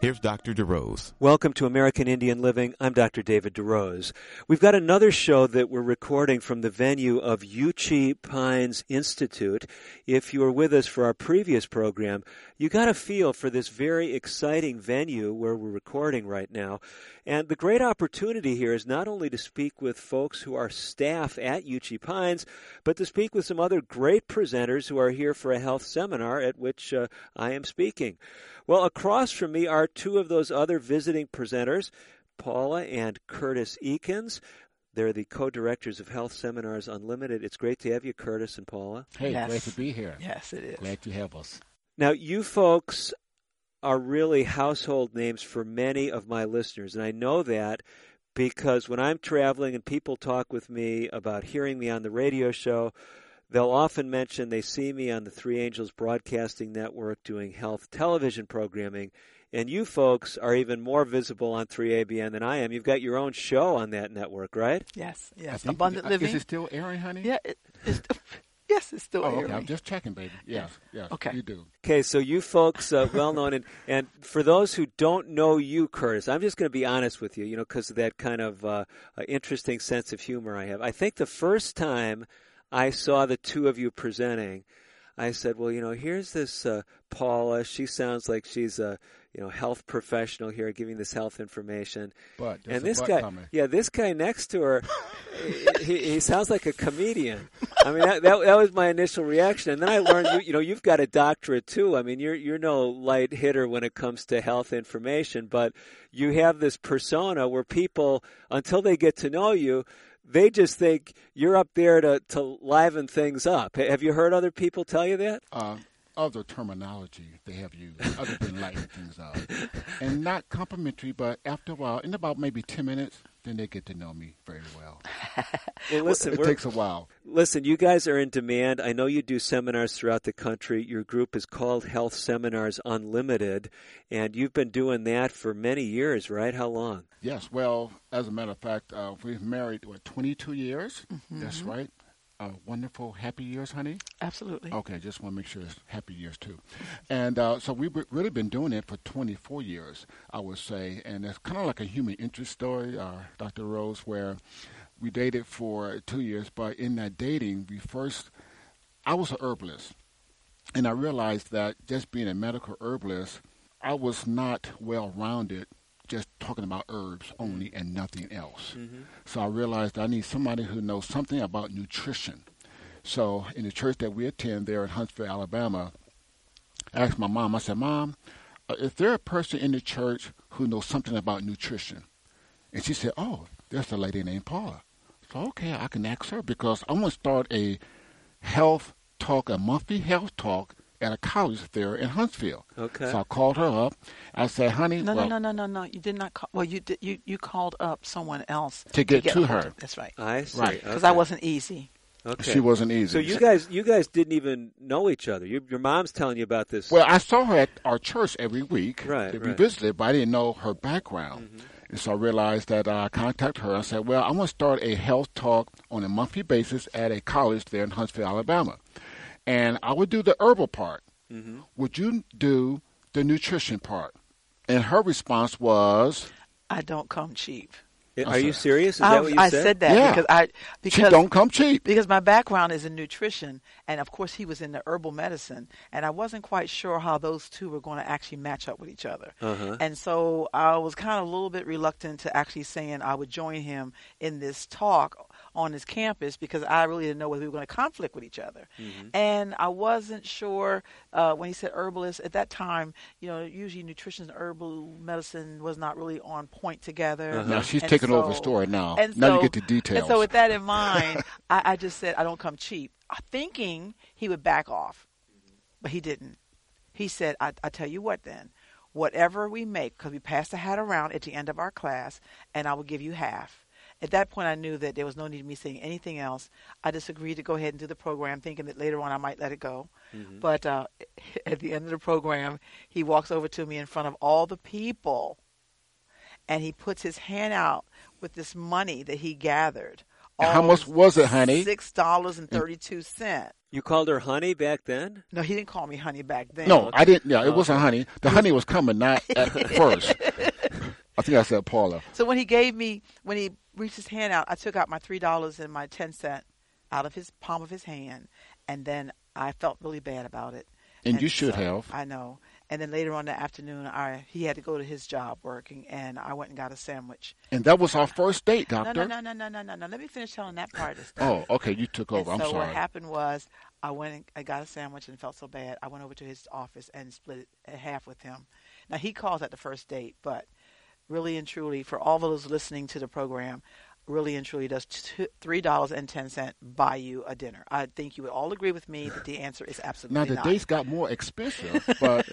Here's Dr. DeRose. Welcome to American Indian Living. I'm Dr. David DeRose. We've got another show that we're recording from the venue of Uchee Pines Institute. If you were with us for our previous program, you got a feel for this very exciting venue where we're recording right now. And the great opportunity here is not only to speak with folks who are staff at Uchee Pines, but to speak with some other great presenters who are here for a health seminar at which uh, I am speaking. Well, across from me are two of those other visiting presenters, Paula and Curtis Eakins. They're the co-directors of Health Seminars Unlimited. It's great to have you, Curtis and Paula. Hey, Yes. glad to be here. Yes, it is. Glad to have us. Now, you folks are really household names for many of my listeners, and I know that because when I'm traveling and people talk with me about hearing me on the radio show, they'll often mention they see me on the Three Angels Broadcasting Network doing health television programming. And you folks are even more visible on 3ABN than I am. You've got your own show on that network, right? Yes, yes. think- Abundant uh, living. Is it still airing, honey? yeah, it, it's, yes, it's still Oh, okay. airing. I'm just checking, baby. Yes, yes. Okay. You do. Okay, so you folks, uh, well known, and, and for those who don't know you, Curtis, I'm just going to be honest with you, you know, because of that kind of uh, uh, interesting sense of humor I have. I think the first time I saw the two of you presenting, I said, well, you know, here's this uh, Paula. She sounds like she's a you know health professional here, giving this health information. But and this guy, coming. yeah, this guy next to her, he, he sounds like a comedian. I mean, that, that that was my initial reaction, and then I learned you you know you've got a doctorate too. I mean, you're you're no light hitter when it comes to health information, but you have this persona where people, until they get to know you. They just think you're up there to, to liven things up. Have you heard other people tell you that? Uh, other terminology they have used, other than lighting things up. And not complimentary, but after a while, in about maybe 10 minutes, then they get to know me very well. Well, listen, it takes a while. Listen, you guys are in demand. I know you do seminars throughout the country. Your group is called Health Seminars Unlimited, and you've been doing that for many years, right? How long? Yes, well, as a matter of fact, uh, we've married, what, 22 years? That's right. Uh, wonderful, happy years, honey? Absolutely. Okay, just want to make sure it's happy years too. And uh, so we've really been doing it for 24 years, I would say. And it's kind of like a human interest story, uh, Dr. Rose, where we dated for two years. But in that dating, we first, I was a herbalist. And I realized that just being a medical herbalist, I was not well rounded just talking about herbs only and nothing else. So I realized I need somebody who knows something about nutrition. So in the church that we attend there in Huntsville, Alabama, I asked my mom, I said, Mom, uh, is there a person in the church who knows something about nutrition? And she said, Oh, there's a lady named Paula. So, okay, I can ask her because I want to start a health talk, a monthly health talk at a college there in Huntsville. Okay. So I called her up. I said, honey, No, well, no, no, no, no, no. You did not call. Well, you did. You you called up someone else To get to a hold her. of- That's right. I see. Right. Because okay. I wasn't easy. Okay. she wasn't easy. So you guys, you guys didn't even know each other. You, your mom's telling you about this. Well, I saw her at our church every week. Right, We right. Mm-hmm. visited, but I didn't know her background. And so I realized that I contacted her. I said, well, I want to start a health talk on a monthly basis at a college there in Huntsville, Alabama. And I would do the herbal part. Mm-hmm. Would you do the nutrition part? And her response was, I don't come cheap. Are you serious? Is I, that what you I said? said that Yeah. because I she because don't come cheap. because my background is in nutrition and of course he was in the herbal medicine and i wasn't quite sure how those two were going to actually match up with each other Uh-huh. and so i was kind of a little bit reluctant to actually saying i would join him in this talk on his campus because i really didn't know whether we were going to conflict with each other Mm-hmm. and i wasn't sure uh, when he said herbalist at that time you know usually nutrition and herbal medicine was not really on point together Uh-huh. Now she's And taking over the so- story now. and now so- you get the details. And so, with that in mind, I, I just said I don't come cheap, thinking he would back off, but he didn't. He said, "I, I tell you what, then, whatever we make, because we pass the hat around at the end of our class, and I will give you half." At that point, I knew that there was no need of me saying anything else. I just agreed to go ahead and do the program, thinking that later on I might let it go. Mm-hmm. But uh, at the end of the program, he walks over to me in front of all the people, and he puts his hand out with this money that he gathered. How much was it, honey? Six dollars and thirty-two cents. You called her honey back then? No, he didn't call me honey back then. No, I didn't. Yeah, it oh, wasn't honey. The honey was coming not at first. I think I said Paula. So when he gave me, when he reached his hand out, I took out my three dollars and my ten cent out of his palm of his hand, and then I felt really bad about it. And, and you should so, have. I know. And then later on in the afternoon, I he had to go to his job working, and I went and got a sandwich. And that was our first date, doctor. No, no, no, no, no, no, no. Let me finish telling that part of the oh, story. Oh, okay. You took over. And I'm so sorry. what happened was, I went and I got a sandwich and felt so bad. I went over to his office and split it in half with him. Now he calls that the first date, but really and truly, for all those listening to the program, really and truly does three dollars and ten cent buy you a dinner. I think you would all agree with me that the answer is absolutely not. now the not. dates got more expensive, but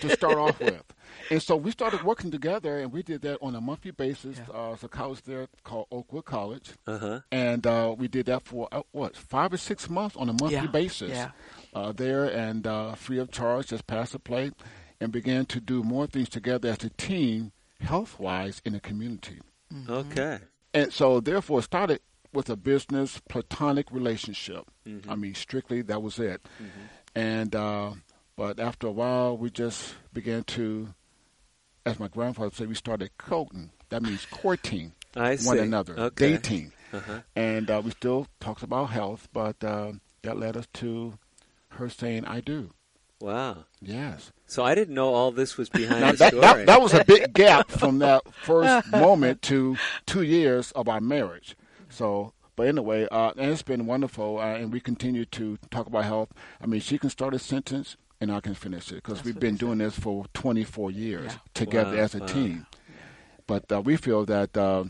to start off with, and so we started working together, and we did that on a monthly basis. Yeah. Uh, a college there called Oakwood College, uh-huh. and uh, we did that for uh, what five or six months on a monthly yeah. basis. Yeah. Uh, there and uh, free of charge, just pass the plate, and began to do more things together as a team, health wise, in the community. Mm-hmm. Okay. And so, therefore, it started with a business platonic relationship. Mm-hmm. I mean, strictly that was it. Mm-hmm. And uh, but after a while, we just began to, as my grandfather said, we started courting. That means courting one another, okay. dating. Uh-huh. And uh, we still talked about health, but uh, that led us to her saying, "I do." Wow. Yes. So I didn't know all this was behind now, the that, story. That, that was a big gap from that first moment to two years of our marriage. So, but anyway, uh, and it's been wonderful, uh, and we continue to talk about health. I mean, she can start a sentence, and I can finish it because we've been doing this for 24 years yeah. together wow, as a wow. team. But uh, we feel that uh,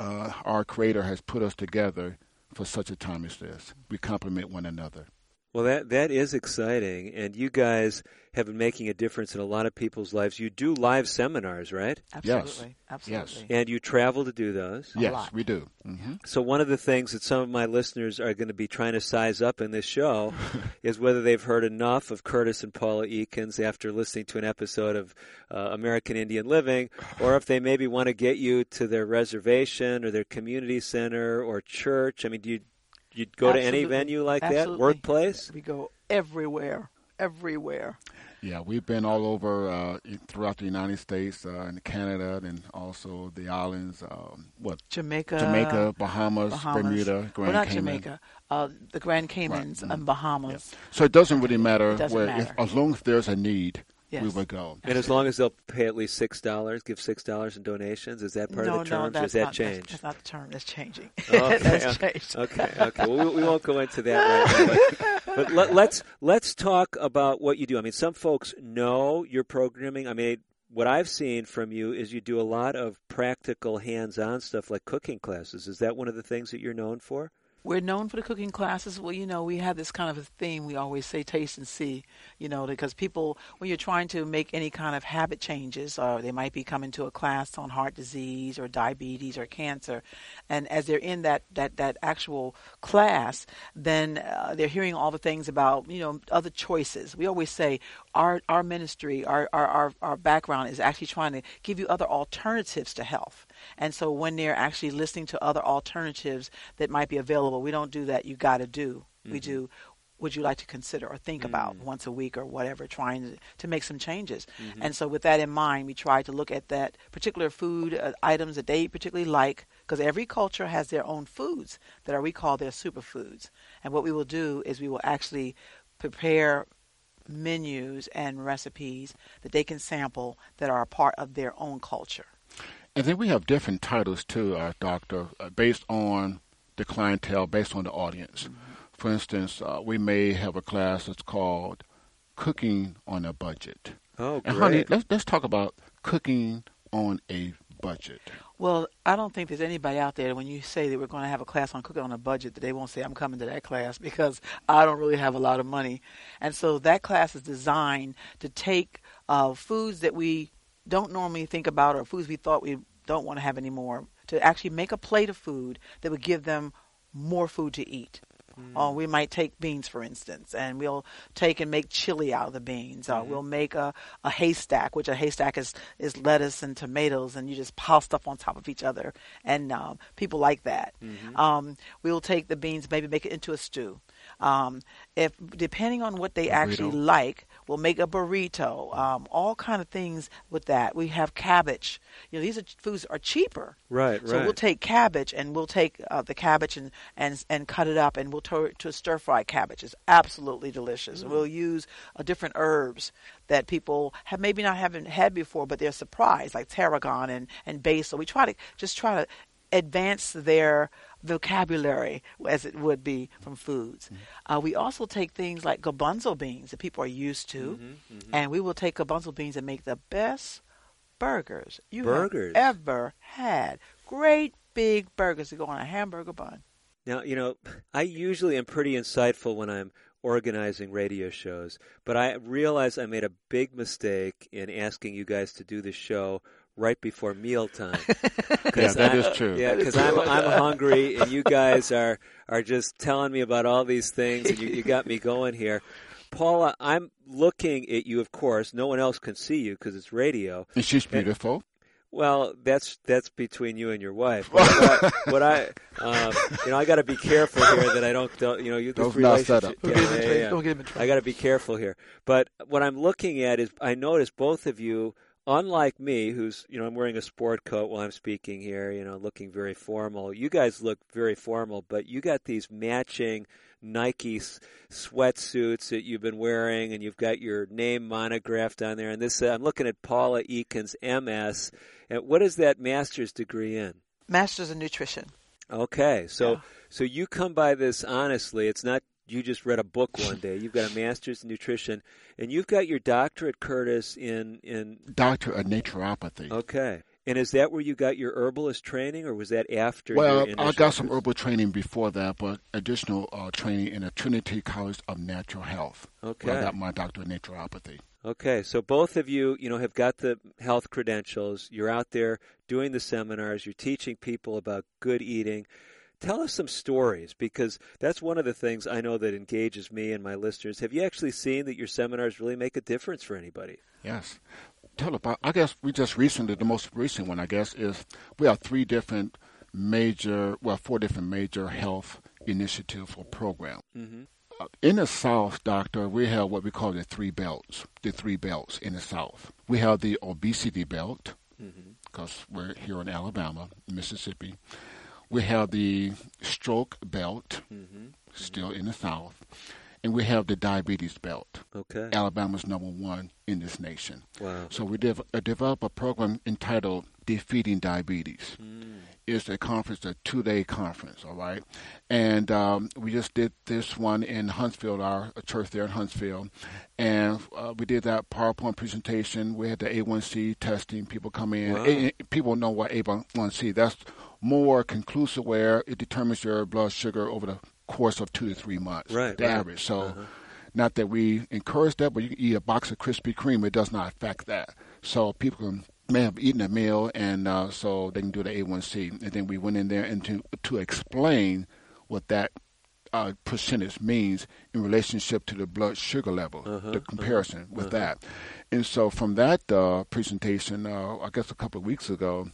uh, our Creator has put us together for such a time as this. We complement one another. Well, that that is exciting, and you guys have been making a difference in a lot of people's lives. You do live seminars, right? Absolutely, yes. absolutely. Yes. And you travel to do those. A yes, lot. we do. Mm-hmm. So one of the things that some of my listeners are going to be trying to size up in this show is whether they've heard enough of Curtis and Paula Eakins after listening to an episode of uh, American Indian Living, or if they maybe want to get you to their reservation or their community center or church. I mean, do you You'd go Absolutely. to any venue like Absolutely. that, workplace. We go everywhere, everywhere. Yeah, we've been all over uh, throughout the United States uh, and Canada, and also the islands. Um, what Jamaica, Jamaica, Bahamas, Bahamas. Bermuda, Grand well, not Cayman. Jamaica, uh, the Grand Caymans Right. and Bahamas. Yeah. So it doesn't really matter It doesn't where, matter. If, as long as there's a need, Yes. we would go. And as long as they'll pay at least six dollars, give six dollars in donations, is that part no, of the no, terms, or that's is that not, changed? That's, that's not the term. That's changing. Oh, okay, that's changed. Okay, okay. Well, we, we won't go into that right now. But, but let, let's let's talk about what you do. I mean, some folks know your programming. I mean, what I've seen from you is you do a lot of practical, hands-on stuff like cooking classes. Is that one of the things that you're known for? We're known for the cooking classes. Well, you know, we have this kind of a theme. We always say taste and see, you know, because people, when you're trying to make any kind of habit changes, or they might be coming to a class on heart disease or diabetes or cancer, and as they're in that, that, that actual class, then uh, they're hearing all the things about, you know, other choices. We always say our, our ministry, our, our, our, our background is actually trying to give you other alternatives to health. And so when they're actually listening to other alternatives that might be available, we don't do that. You got to do. We Mm-hmm. do. Would you like to consider or think about once a week or whatever, trying to, to make some changes? Mm-hmm. And so, with that in mind, we try to look at that particular food uh, items that they particularly like, because every culture has their own foods that are we call their superfoods. And what we will do is we will actually prepare menus and recipes that they can sample that are a part of their own culture. And then we have different titles too, uh, Doctor, uh, based on the clientele, based on the audience. For instance, uh, we may have a class that's called Cooking on a Budget. Oh, And great. honey, let's let's talk about cooking on a budget. Well, I don't think there's anybody out there when you say that we're going to have a class on cooking on a budget that they won't say I'm coming to that class because I don't really have a lot of money. And so that class is designed to take uh, foods that we don't normally think about or foods we thought we don't want to have anymore to actually make a plate of food that would give them more food to eat. Mm. Or we might take beans, for instance, and we'll take and make chili out of the beans. Mm-hmm. we'll make a, a haystack, which a haystack is, is lettuce and tomatoes, and you just pile stuff on top of each other. And um, people like that. Mm-hmm. Um, we'll take the beans, maybe make it into a stew. Um, if depending on what they actually like, we'll make a burrito. Um, all kind of things with that. We have cabbage. You know, these are foods are cheaper. Right. So right. we'll take cabbage and we'll take uh, the cabbage and, and and cut it up and we'll to, to stir fry cabbage. It's absolutely delicious. Mm. We'll use uh, different herbs that people have maybe not haven't had before, but they're surprised, like tarragon and and basil. We try to just try to advance their vocabulary as it would be from foods. Mm-hmm. Uh, we also take things like garbanzo beans that people are used to, mm-hmm, mm-hmm. and we will take garbanzo beans and make the best burgers you burgers. have ever had. Great big burgers to go on a hamburger bun. Now, you know, I usually am pretty insightful when I'm organizing radio shows, but I realize I made a big mistake in asking you guys to do this show right before mealtime. yeah, that I, is true. Yeah, because I'm I'm hungry, and you guys are are just telling me about all these things, and you, you got me going here. Paula, I'm looking at you. Of course, no one else can see you because it's radio. And she's beautiful. And, well, that's that's between you and your wife. What, I, what I um, you know, I got to be careful here that I don't, don't you know, you this relationship. Yeah, yeah, yeah, I got to be careful here. But what I'm looking at is, I notice both of you unlike me, who's you know I'm wearing a sport coat while I'm speaking here, you know, looking very formal. You guys look very formal, but you got these matching Nike sweatsuits that you've been wearing, and you've got your name monographed on there. And this, uh, I'm looking at Paula Eakins, MS. And what is that master's degree in? Master's in nutrition. Okay, so yeah. so you come by this honestly. It's not you just read a book one day. You've got a master's in nutrition, and you've got your doctorate, Curtis, in in doctor of naturopathy. Okay. And is that where you got your herbalist training, or was that after? Well, I got some herbal training before that, but additional uh, training in a Trinity College of Natural Health. Okay. I got my doctorate in naturopathy. Okay, so both of you, you know, have got the health credentials. You're out there doing the seminars. You're teaching people about good eating. Tell us some stories because that's one of the things I know that engages me and my listeners. Have you actually seen that your seminars really make a difference for anybody? Yes. Tell about, I guess we just recently, the most recent one, I guess, is we have three different major, well, four different major health initiatives or programs. Mm-hmm. Uh, in the South, Doctor, we have what we call the three belts, the three belts in the South. We have the obesity belt, because mm-hmm. we're here in Alabama, Mississippi. We have the stroke belt, mm-hmm. still in the South, and we have the diabetes belt. Okay. Alabama's number one in this nation. Wow. So we dev- uh, developed a program entitled Defeating Diabetes. Mm. It's a conference, a two-day conference, all right. And um, we just did this one in Huntsville, our church there in Huntsville, and uh, we did that PowerPoint presentation. We had the A1C testing. People come in. Wow. A- people know what A1C. That's more conclusive where it determines your blood sugar over the course of two to three months. Right. The right. average. So, uh-huh. not that we encourage that, but you can eat a box of Krispy Kreme, it does not affect that. So people can, may have eaten a meal, and uh, so they can do the A1C. And then we went in there and to, to explain what that uh, percentage means in relationship to the blood sugar level, uh-huh, the comparison uh-huh, with uh-huh. that. And so from that uh, presentation, uh, I guess a couple of weeks ago,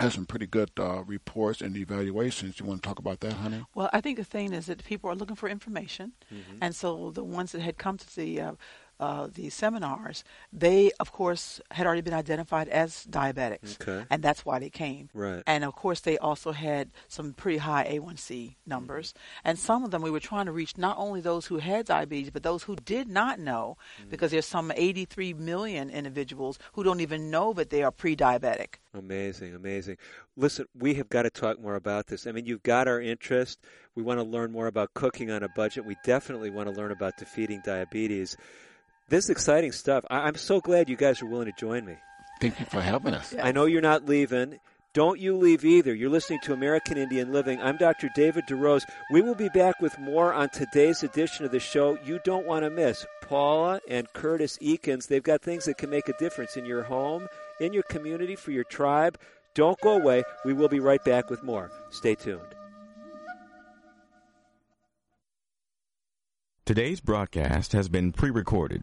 has some pretty good uh, reports and evaluations. You want to talk about that, honey? Well, I think the thing is that people are looking for information, mm-hmm. and so the ones that had come to the uh, uh, the seminars, they of course had already been identified as diabetics, okay. and that's why they came. Right. And of course, they also had some pretty high A1C numbers, mm-hmm. and some of them we were trying to reach not only those who had diabetes, but those who did not know, mm-hmm. because there's some 83 million individuals who don't even know that they are pre-diabetic. Amazing, amazing. Listen, we have got to talk more about this. I mean, you've got our interest. We want to learn more about cooking on a budget. We definitely want to learn about defeating diabetes. This is exciting stuff. I- am so glad you guys are willing to join me. Thank you for helping us. I know you're not leaving. Don't you leave either. You're listening to American Indian Living. I'm Dr. David DeRose. We will be back with more on today's edition of the show you don't want to miss. Paula and Curtis Eakins. they've got things that can make a difference in your home, in your community, for your tribe. Don't go away. We will be right back with more. Stay tuned. Today's broadcast has been pre recorded.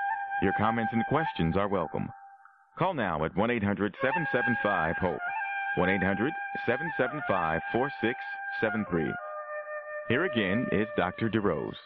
Your comments and questions are welcome. Call now at 1 800 775 HOPE. 1 800 775 4673. Here again is Dr. DeRose.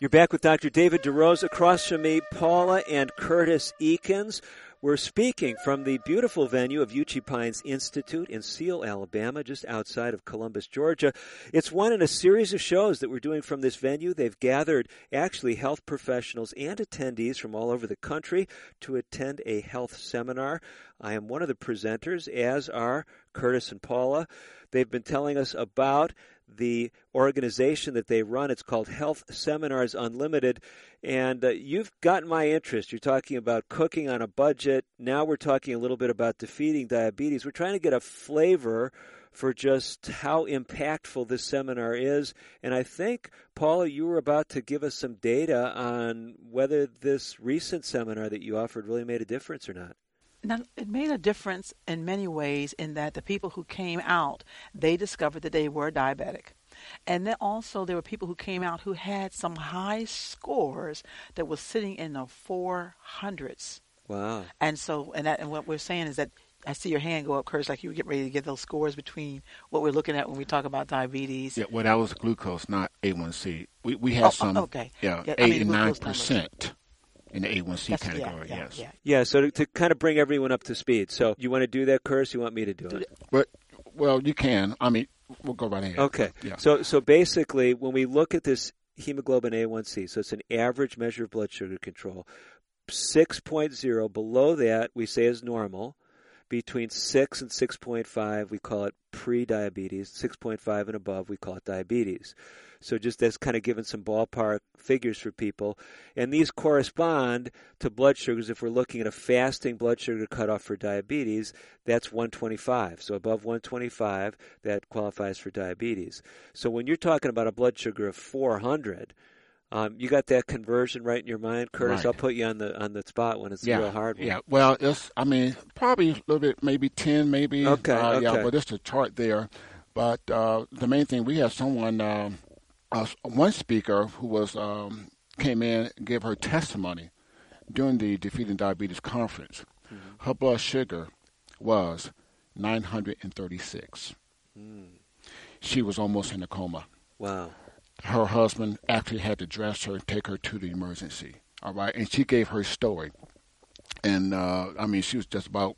You're back with Dr. David DeRose. Across from me, Paula and Curtis Eakins. We're speaking from the beautiful venue of Uchee Pines Institute in Seale, Alabama, just outside of Columbus, Georgia. It's one in a series of shows that we're doing from this venue. They've gathered actually health professionals and attendees from all over the country to attend a health seminar. I am one of the presenters, as are Curtis and Paula. They've been telling us about the organization that they run. It's called Health Seminars Unlimited. And uh, you've gotten my interest. You're talking about cooking on a budget. Now we're talking a little bit about defeating diabetes. We're trying to get a flavor for just how impactful this seminar is. And I think, Paula, you were about to give us some data on whether this recent seminar that you offered really made a difference or not. Now, it made a difference in many ways in that the people who came out, they discovered that they were diabetic. And then also there were people who came out who had some high scores that was sitting in the 400s. Wow. And so, and that, and what we're saying is that I see your hand go up, Curtis, like you were getting ready to get those scores between what we're looking at when we talk about diabetes. Yeah, well, that was glucose, not A1C. We we had Oh, uh, some, okay. yeah, Yeah, I eight mean, and glucose nine numbers. percent in the A1C That's- category. yeah, yes, yeah. Yeah, so to, to kind of bring everyone up to speed. So you want to do that, Curtis? You want me to do it? but well, you can. I mean, we'll go right ahead. Okay. Yeah. So so basically, when we look at this hemoglobin A1C, so it's an average measure of blood sugar control. 6.0 below that we say is normal. Between 6 and 6.5 we call it pre-diabetes. 6.5 and above we call it diabetes. So just that's kind of giving some ballpark figures for people. And these correspond to blood sugars. If we're looking at a fasting blood sugar cutoff for diabetes, that's 125. So above 125, that qualifies for diabetes. So when you're talking about a blood sugar of 400, um, you got that conversion right in your mind, Curtis. Right. I'll put you on the on the spot when it's a yeah, real hard one. Yeah, well, it's I mean probably a little bit, maybe ten, maybe. Okay, uh, Yeah, okay. but it's a chart there. But uh, the main thing we have someone um, uh, one speaker who was um, came in and gave her testimony during the Defeating Diabetes conference. Mm-hmm. Her blood sugar was 936. Mm. She was almost in a coma. Wow. Her husband actually had to dress her and take her to the emergency. All right, and she gave her story, and uh, I mean, she was just about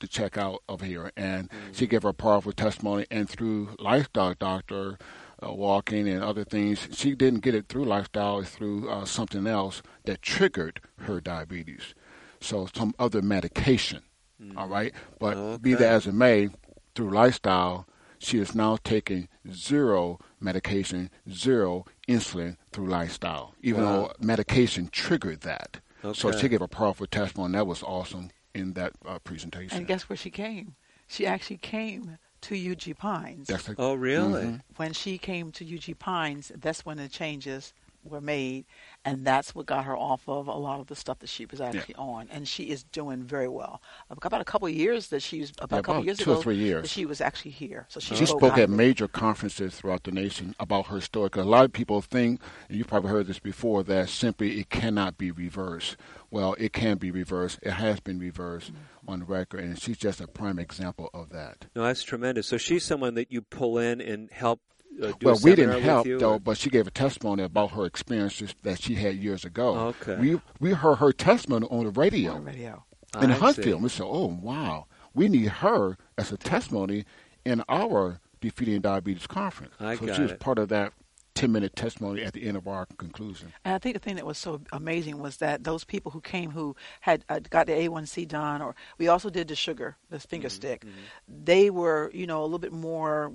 to check out of here, and mm-hmm. she gave her powerful testimony. And through Lifestyle Doctor, uh, walking and other things, she didn't get it through lifestyle; through uh, something else that triggered her diabetes. So some other medication. Mm-hmm. All right, but okay. be that as it may, through lifestyle, she is now taking zero medication, zero insulin through lifestyle, even wow. though medication triggered that. Okay. So she gave a powerful testimony. That was awesome in that uh, presentation. And guess where she came? She actually came to Uchee Pines. Like, oh, really? Mm-hmm. When she came to Uchee Pines, that's when the changes were made, and that's what got her off of a lot of the stuff that she was actually yeah. on. And she is doing very well. About a couple of years that she was about yeah, a couple about years two ago, or three years. she was actually here. So she, she spoke at major conferences throughout the nation about her story. Because a lot of people think, and you probably heard this before, that simply it cannot be reversed. Well, it can be reversed. It has been reversed mm-hmm. on the record, and she's just a prime example of that. No, that's tremendous. So she's someone that you pull in and help uh, well, we didn't help though, but she gave a testimony about her experiences that she had years ago. Okay. We we heard her testimony on the radio. On the radio. In I Huntsville. We said, "Oh wow, we need her as a testimony in our defeating diabetes conference." I so got she was it. part of that 10 minute testimony at the end of our conclusion. And I think the thing that was so amazing was that those people who came who had uh, got the A1C done, or we also did the sugar, the finger mm-hmm. stick, mm-hmm. they were, you know, a little bit more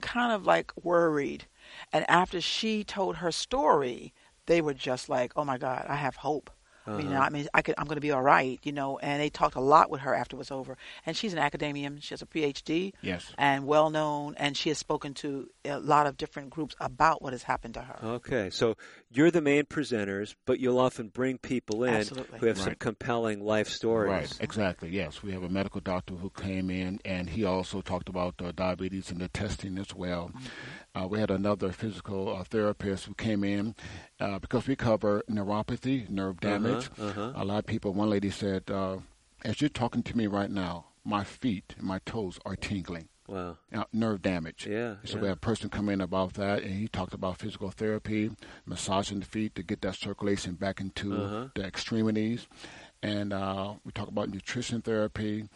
kind of like worried. And after she told her story, they were just like, oh my God, I have hope. Uh-huh. You know, I mean, I could, I'm going to be all right, you know. And they talked a lot with her after it was over. And she's an academician. She has a PhD. Yes. And well known. And she has spoken to a lot of different groups about what has happened to her. Okay. So you're the main presenters, but you'll often bring people in Absolutely. who have right. some compelling life stories. Right. Exactly. Yes. We have a medical doctor who came in, and he also talked about uh, diabetes and the testing as well. Mm-hmm. Uh, we had another physical uh, therapist who came in uh, because we cover neuropathy, nerve uh-huh, damage. Uh-huh, uh-huh. A lot of people, one lady said, uh, as you're talking to me right now, my feet and my toes are tingling. Wow. nerve damage. Yeah. So yeah. we had a person come in about that, and he talked about physical therapy, massaging the feet to get that circulation back into uh-huh. the extremities. And uh, we talked about nutrition therapy,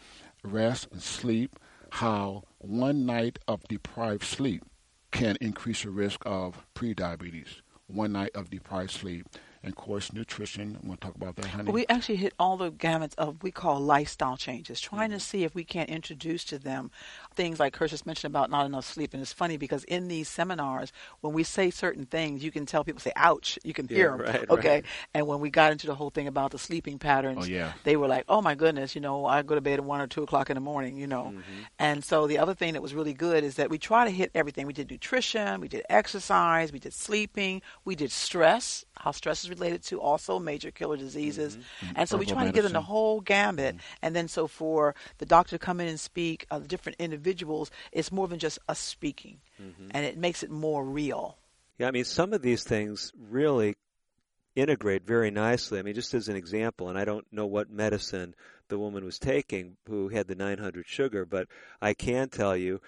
rest and sleep, how one night of deprived sleep can increase your risk of prediabetes. One night of deprived sleep and of course nutrition. We'll talk about that, honey. We actually hit all the gamuts of we call lifestyle changes, trying mm-hmm. to see if we can't introduce to them things like Curtis just mentioned about not enough sleep. And it's funny because in these seminars, when we say certain things, you can tell people say, "Ouch!" You can hear yeah, them. Right, okay. Right. And when we got into the whole thing about the sleeping patterns, oh, yeah. they were like, "Oh my goodness!" You know, I go to bed at one or two o'clock in the morning. You know. Mm-hmm. And so the other thing that was really good is that we try to hit everything. We did nutrition, we did exercise, we did sleeping, we did stress, how stress is related to also major killer diseases. Mm-hmm. And so we try medicine. to give them the whole gambit. Mm-hmm. And then so for the doctor to come in and speak, uh, the different individuals, it's more than just us speaking. Mm-hmm. And it makes it more real. Yeah, I mean, some of these things really integrate very nicely. I mean, just as an example, and I don't know what medicine the woman was taking who had the 900 sugar, but I can tell you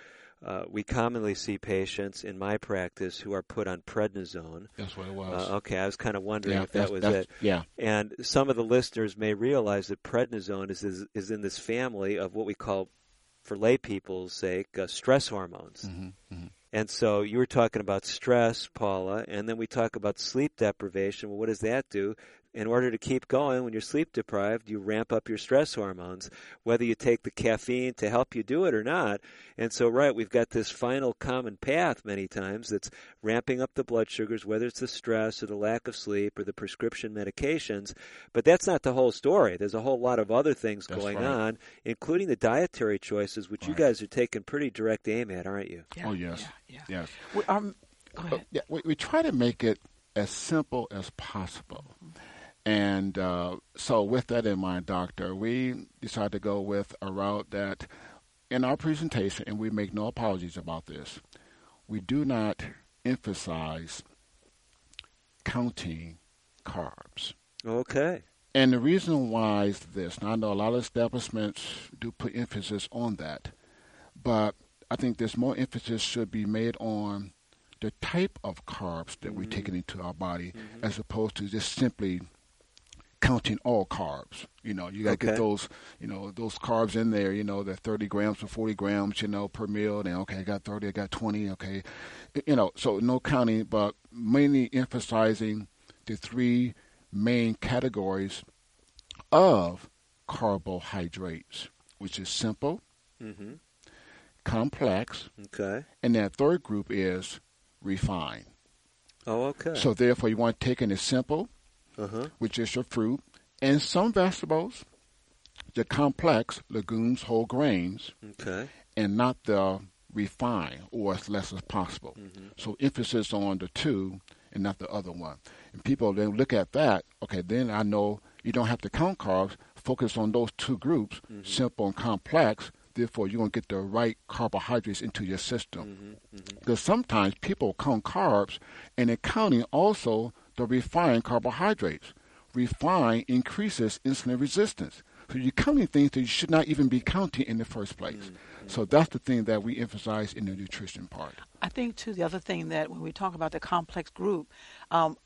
uh, we commonly see patients in my practice who are put on prednisone. That's what it was. Uh, okay, I was kind of wondering yeah, if that was it. Yeah. And some of the listeners may realize that prednisone is is, is in this family of what we call, for lay people's sake, uh, stress hormones. Mm-hmm, mm-hmm. And so you were talking about stress, Paula, and then we talk about sleep deprivation. Well, what does that do? In order to keep going when you're sleep deprived, you ramp up your stress hormones, whether you take the caffeine to help you do it or not. And so, right, we've got this final common path many times that's ramping up the blood sugars, whether it's the stress or the lack of sleep or the prescription medications. But that's not the whole story. There's a whole lot of other things that's going right. on, including the dietary choices, which right. you guys are taking pretty direct aim at, aren't you? Yeah, oh, yes. Yeah, yeah. Yes. We, um, go ahead. Uh, yeah, we, we try to make it as simple as possible. And uh, so, with that in mind, Doctor, we decided to go with a route that, in our presentation, and we make no apologies about this, we do not emphasize counting carbs. Okay. And the reason why is this. Now, I know a lot of establishments do put emphasis on that, but I think there's more emphasis should be made on the type of carbs that mm-hmm. we're taking into our body mm-hmm. as opposed to just simply counting all carbs. You know, you got to okay. get those, you know, those carbs in there. You know, the 30 grams or 40 grams, you know, per meal. Then okay, I got 30, I got 20. Okay, you know, so no counting, but mainly emphasizing the three main categories of carbohydrates, which is simple, mm-hmm. complex, okay, and that third group is refined. Oh, okay. So therefore, you want to take in the simple, uh-huh. which is your fruit, and some vegetables, the complex legumes, whole grains, okay, and not the refined or as less as possible. Mm-hmm. So emphasis on the two and not the other one. And people then look at that. Okay, then I know you don't have to count carbs. Focus on those two groups, mm-hmm. simple and complex. Therefore, you're going to get the right carbohydrates into your system. Mm-hmm. mm-hmm. Because sometimes people count carbs, and they're counting also the refined carbohydrates. Refined increases insulin resistance. So you're counting things that you should not even be counting in the first place. Mm-hmm. So that's the thing that we emphasize in the nutrition part. I think too the other thing that when we talk about the complex group, um,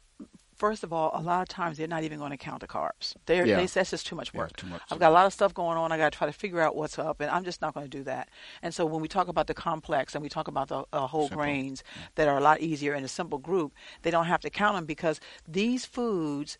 first of all, a lot of times they're not even going to count the carbs. They're, yeah. they that's just too much work. Yeah, too much. I've got a lot of stuff going on. I got to try to figure out what's up, and I'm just not going to do that. And so when we talk about the complex and we talk about the uh, whole simple. grains that are a lot easier in a simple group, they don't have to count them because these foods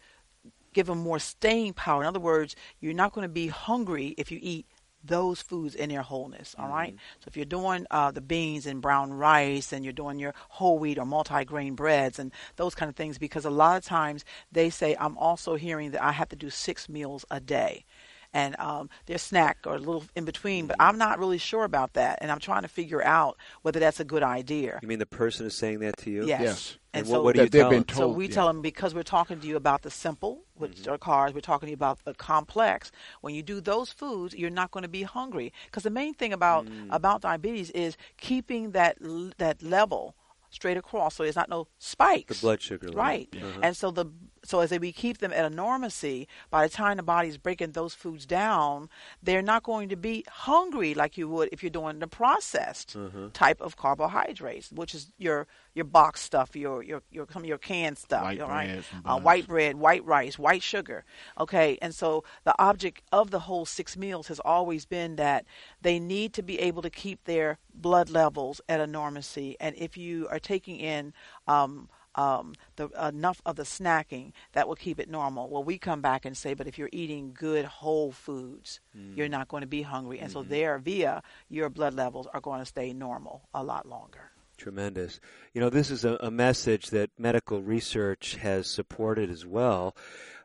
give them more staying power. In other words, you're not going to be hungry if you eat those foods in their wholeness. All mm-hmm. right. So if you're doing uh, the beans and brown rice, and you're doing your whole wheat or multi-grain breads and those kind of things, because a lot of times they say I'm also hearing that I have to do six meals a day and um, their snack or a little in between. But I'm not really sure about that, and I'm trying to figure out whether that's a good idea. You mean the person is saying that to you? Yes. yes. And, and so, what, what do you tell them? Told, so we yeah. tell them because we're talking to you about the simple, which mm-hmm. are carbs. We're talking to you about the complex. When you do those foods, you're not going to be hungry. Because the main thing about mm. about diabetes is keeping that that level straight across, so there's not no spikes. The blood sugar level. Right. Uh-huh. And so the so as we keep them at a normacy, by the time the body is breaking those foods down, they're not going to be hungry like you would if you're doing the processed uh-huh. type of carbohydrates, which is your your box stuff, your your your some of your canned stuff, white right? Uh, white bread, white rice, white sugar. Okay, and so the object of the whole six meals has always been that they need to be able to keep their blood levels at a normacy, and if you are taking in um, um, the, enough of the snacking that will keep it normal. Well, we come back and say, but if you're eating good whole foods, mm. you're not going to be hungry, and mm-hmm. so there, via your blood levels are going to stay normal a lot longer. Tremendous. You know, this is a, a message that medical research has supported as well.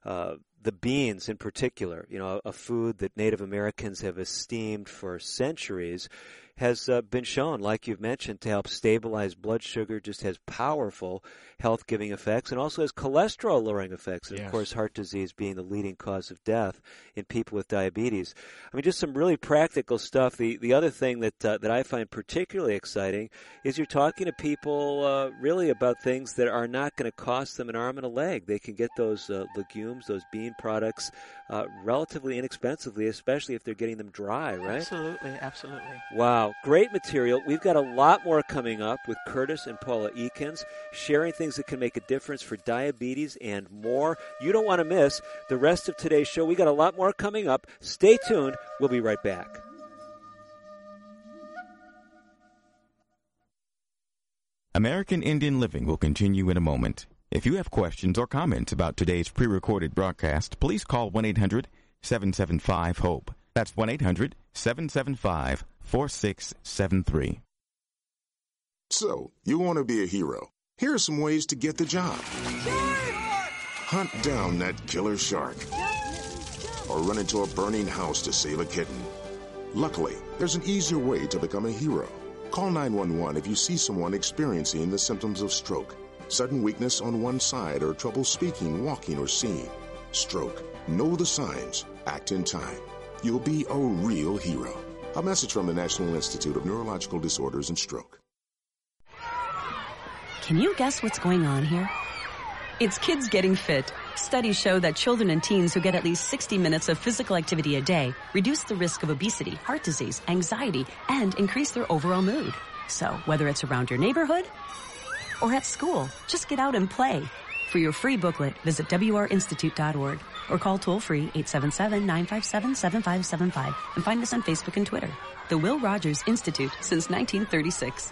Uh, the beans in particular, you know, a food that Native Americans have esteemed for centuries, has uh, been shown, like you've mentioned, to help stabilize blood sugar, just has powerful health giving effects and also has cholesterol lowering effects. And yes. of course, heart disease being the leading cause of death in people with diabetes. I mean, just some really practical stuff. The, the other thing that, uh, that I find particularly exciting is you're talking to people uh, really about things that are not going to cost them an arm and a leg. They can get those uh, legumes, those bean products uh, relatively inexpensively, especially if they're getting them dry, right? Absolutely, absolutely. Wow, great material. We've got a lot more coming up with Curtis and Paula Eakins, sharing things that can make a difference for diabetes and more. You don't want to miss the rest of today's show. We got a lot more coming up. Stay tuned. We'll be right back. American Indian Living will continue in a moment. If you have questions or comments about today's pre recorded broadcast, please call 1 800 775 HOPE. That's 1 800 775 4673. So, you want to be a hero. Here are some ways to get the job hunt down that killer shark, or run into a burning house to save a kitten. Luckily, there's an easier way to become a hero. Call 911 if you see someone experiencing the symptoms of stroke sudden weakness on one side, or trouble speaking, walking, or seeing. Stroke. Know the signs. Act in time. You'll be a real hero. A message from the National Institute of Neurological Disorders and Stroke. Can you guess what's going on here? It's kids getting fit. Studies show that children and teens who get at least 60 minutes of physical activity a day reduce the risk of obesity, heart disease, anxiety, and increase their overall mood. So, whether it's around your neighborhood or at school, just get out and play. For your free booklet, visit wrinstitute.org or call toll free 877-957-7575 and find us on Facebook and Twitter. The Will Rogers Institute since 1936.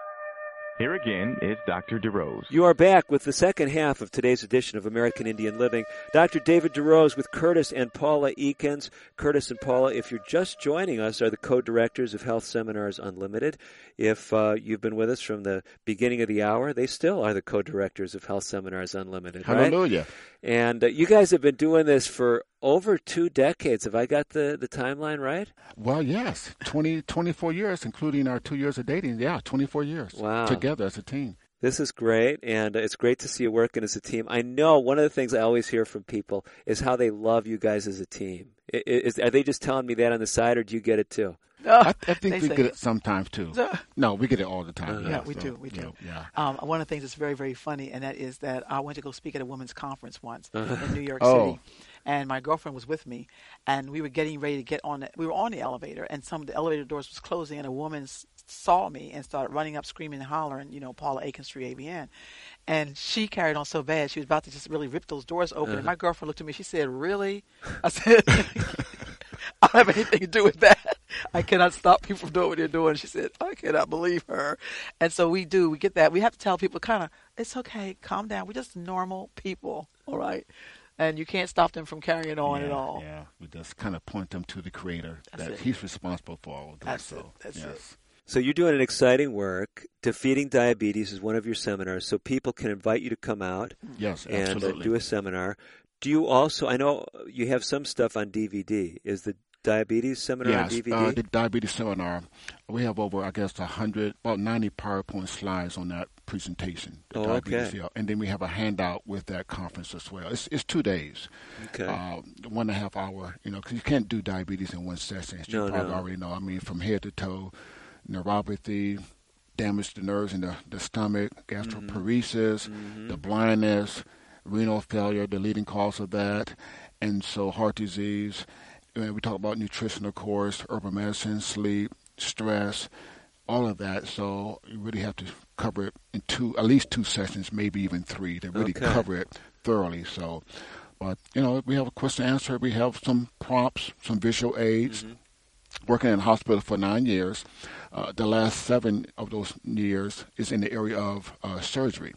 Here again is Dr. DeRose. You are back with the second half of today's edition of American Indian Living. Dr. David DeRose with Curtis and Paula Eakins. Curtis and Paula, if you're just joining us, are the co-directors of Health Seminars Unlimited. If uh, you've been with us from the beginning of the hour, they still are the co-directors of Health Seminars Unlimited. Right? Hallelujah. And uh, you guys have been doing this for over two decades. Have I got the, the timeline right? Well, yes. 20, 24 years, including our two years of dating. Yeah, 24 years. Wow. Together as a team. This is great, and it's great to see you working as a team. I know one of the things I always hear from people is how they love you guys as a team. Is, are they just telling me that on the side, or do you get it too? No, I, I think we get it sometimes too. No, we get it all the time. Uh, yeah, we so, do. We do. yeah. Um, one of the things that's very, very funny, and that is that I went to go speak at a women's conference once uh-huh. in New York oh. City, and my girlfriend was with me, and we were getting ready to get on. The, we were on the elevator, and some of the elevator doors was closing, and a woman saw me and started running up, screaming and hollering, you know, Paula Eakins, 3ABN. And she carried on so bad, she was about to just really rip those doors open. Uh-huh. And my girlfriend looked at me, she said, Really? I said, I don't have anything to do with that. I cannot stop people from doing what they're doing. She said, I cannot believe her. And so we do, we get that. We have to tell people kind of, it's okay, calm down. We're just normal people, all right? And you can't stop them from carrying on yeah, at all. Yeah, we just kind of point them to the Creator That's that it. He's responsible for all of that. That's so, it. That's yes. it. So you're doing an exciting work. Defeating diabetes is one of your seminars, so people can invite you to come out. Yes, and uh, do a seminar. Do you also? I know you have some stuff on DVD. Is the diabetes seminar yes, DVD? Uh, the diabetes seminar. We have over, I guess, a hundred, about ninety PowerPoint slides on that presentation. Oh, okay. Yeah. And then we have a handout with that conference as well. It's it's two days. Okay. Uh, one and a half hour. You know, because you can't do diabetes in one session. As you no, probably no. already know. I mean, from head to toe, neuropathy, damage to nerves in the, the stomach, gastroparesis, mm-hmm. the blindness, renal failure, the leading cause of that, and so heart disease we talk about nutrition, of course, herbal medicine, sleep, stress, all of that. So you really have to cover it in two, at least two sessions, maybe even three, to really okay. cover it thoroughly. So, but you know, we have a question answer. We have some prompts, some visual aids. Mm-hmm. Working in a hospital for nine years, uh, the last seven of those years is in the area of uh, surgery.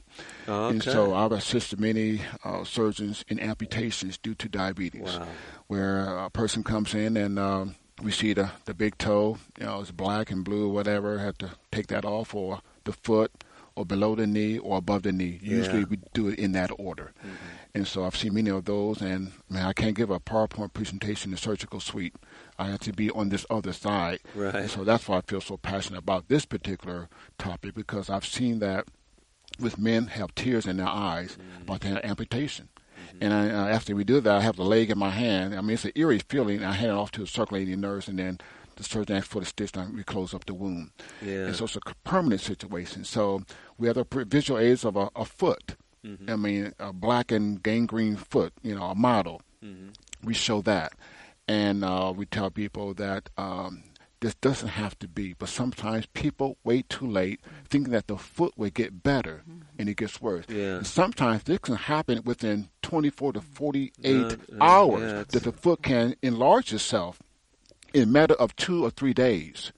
okay. And so I've assisted many uh, surgeons in amputations due to diabetes. Wow where a person comes in and uh, we see the, the big toe, you know, it's black and blue, whatever, have to take that off, or the foot, or below the knee, or above the knee. Yeah. Usually we do it in that order. Mm-hmm. And so I've seen many of those, and man, I can't give a PowerPoint presentation in the surgical suite. I have to be on this other side. Right. And so that's why I feel so passionate about this particular topic because I've seen that with men have tears in their eyes mm-hmm. about their amputation. And I, uh, after we do that, I have the leg in my hand. I mean, it's an eerie feeling. I hand it off to the circulating nurse, and then the surgeon asks for the stitch and we close up the wound. Yeah. And so it's a permanent situation. So we have the visual aids of a, a foot. Mm-hmm. I mean, a black and gangrene foot, you know, a model. Mm-hmm. We show that. And uh, we tell people that um, this doesn't have to be, but sometimes people wait too late thinking that the foot will get better and it gets worse. Yeah. And sometimes this can happen within 24 to 48 Uh, uh, hours yeah, that the foot can enlarge itself in a matter of two or three days,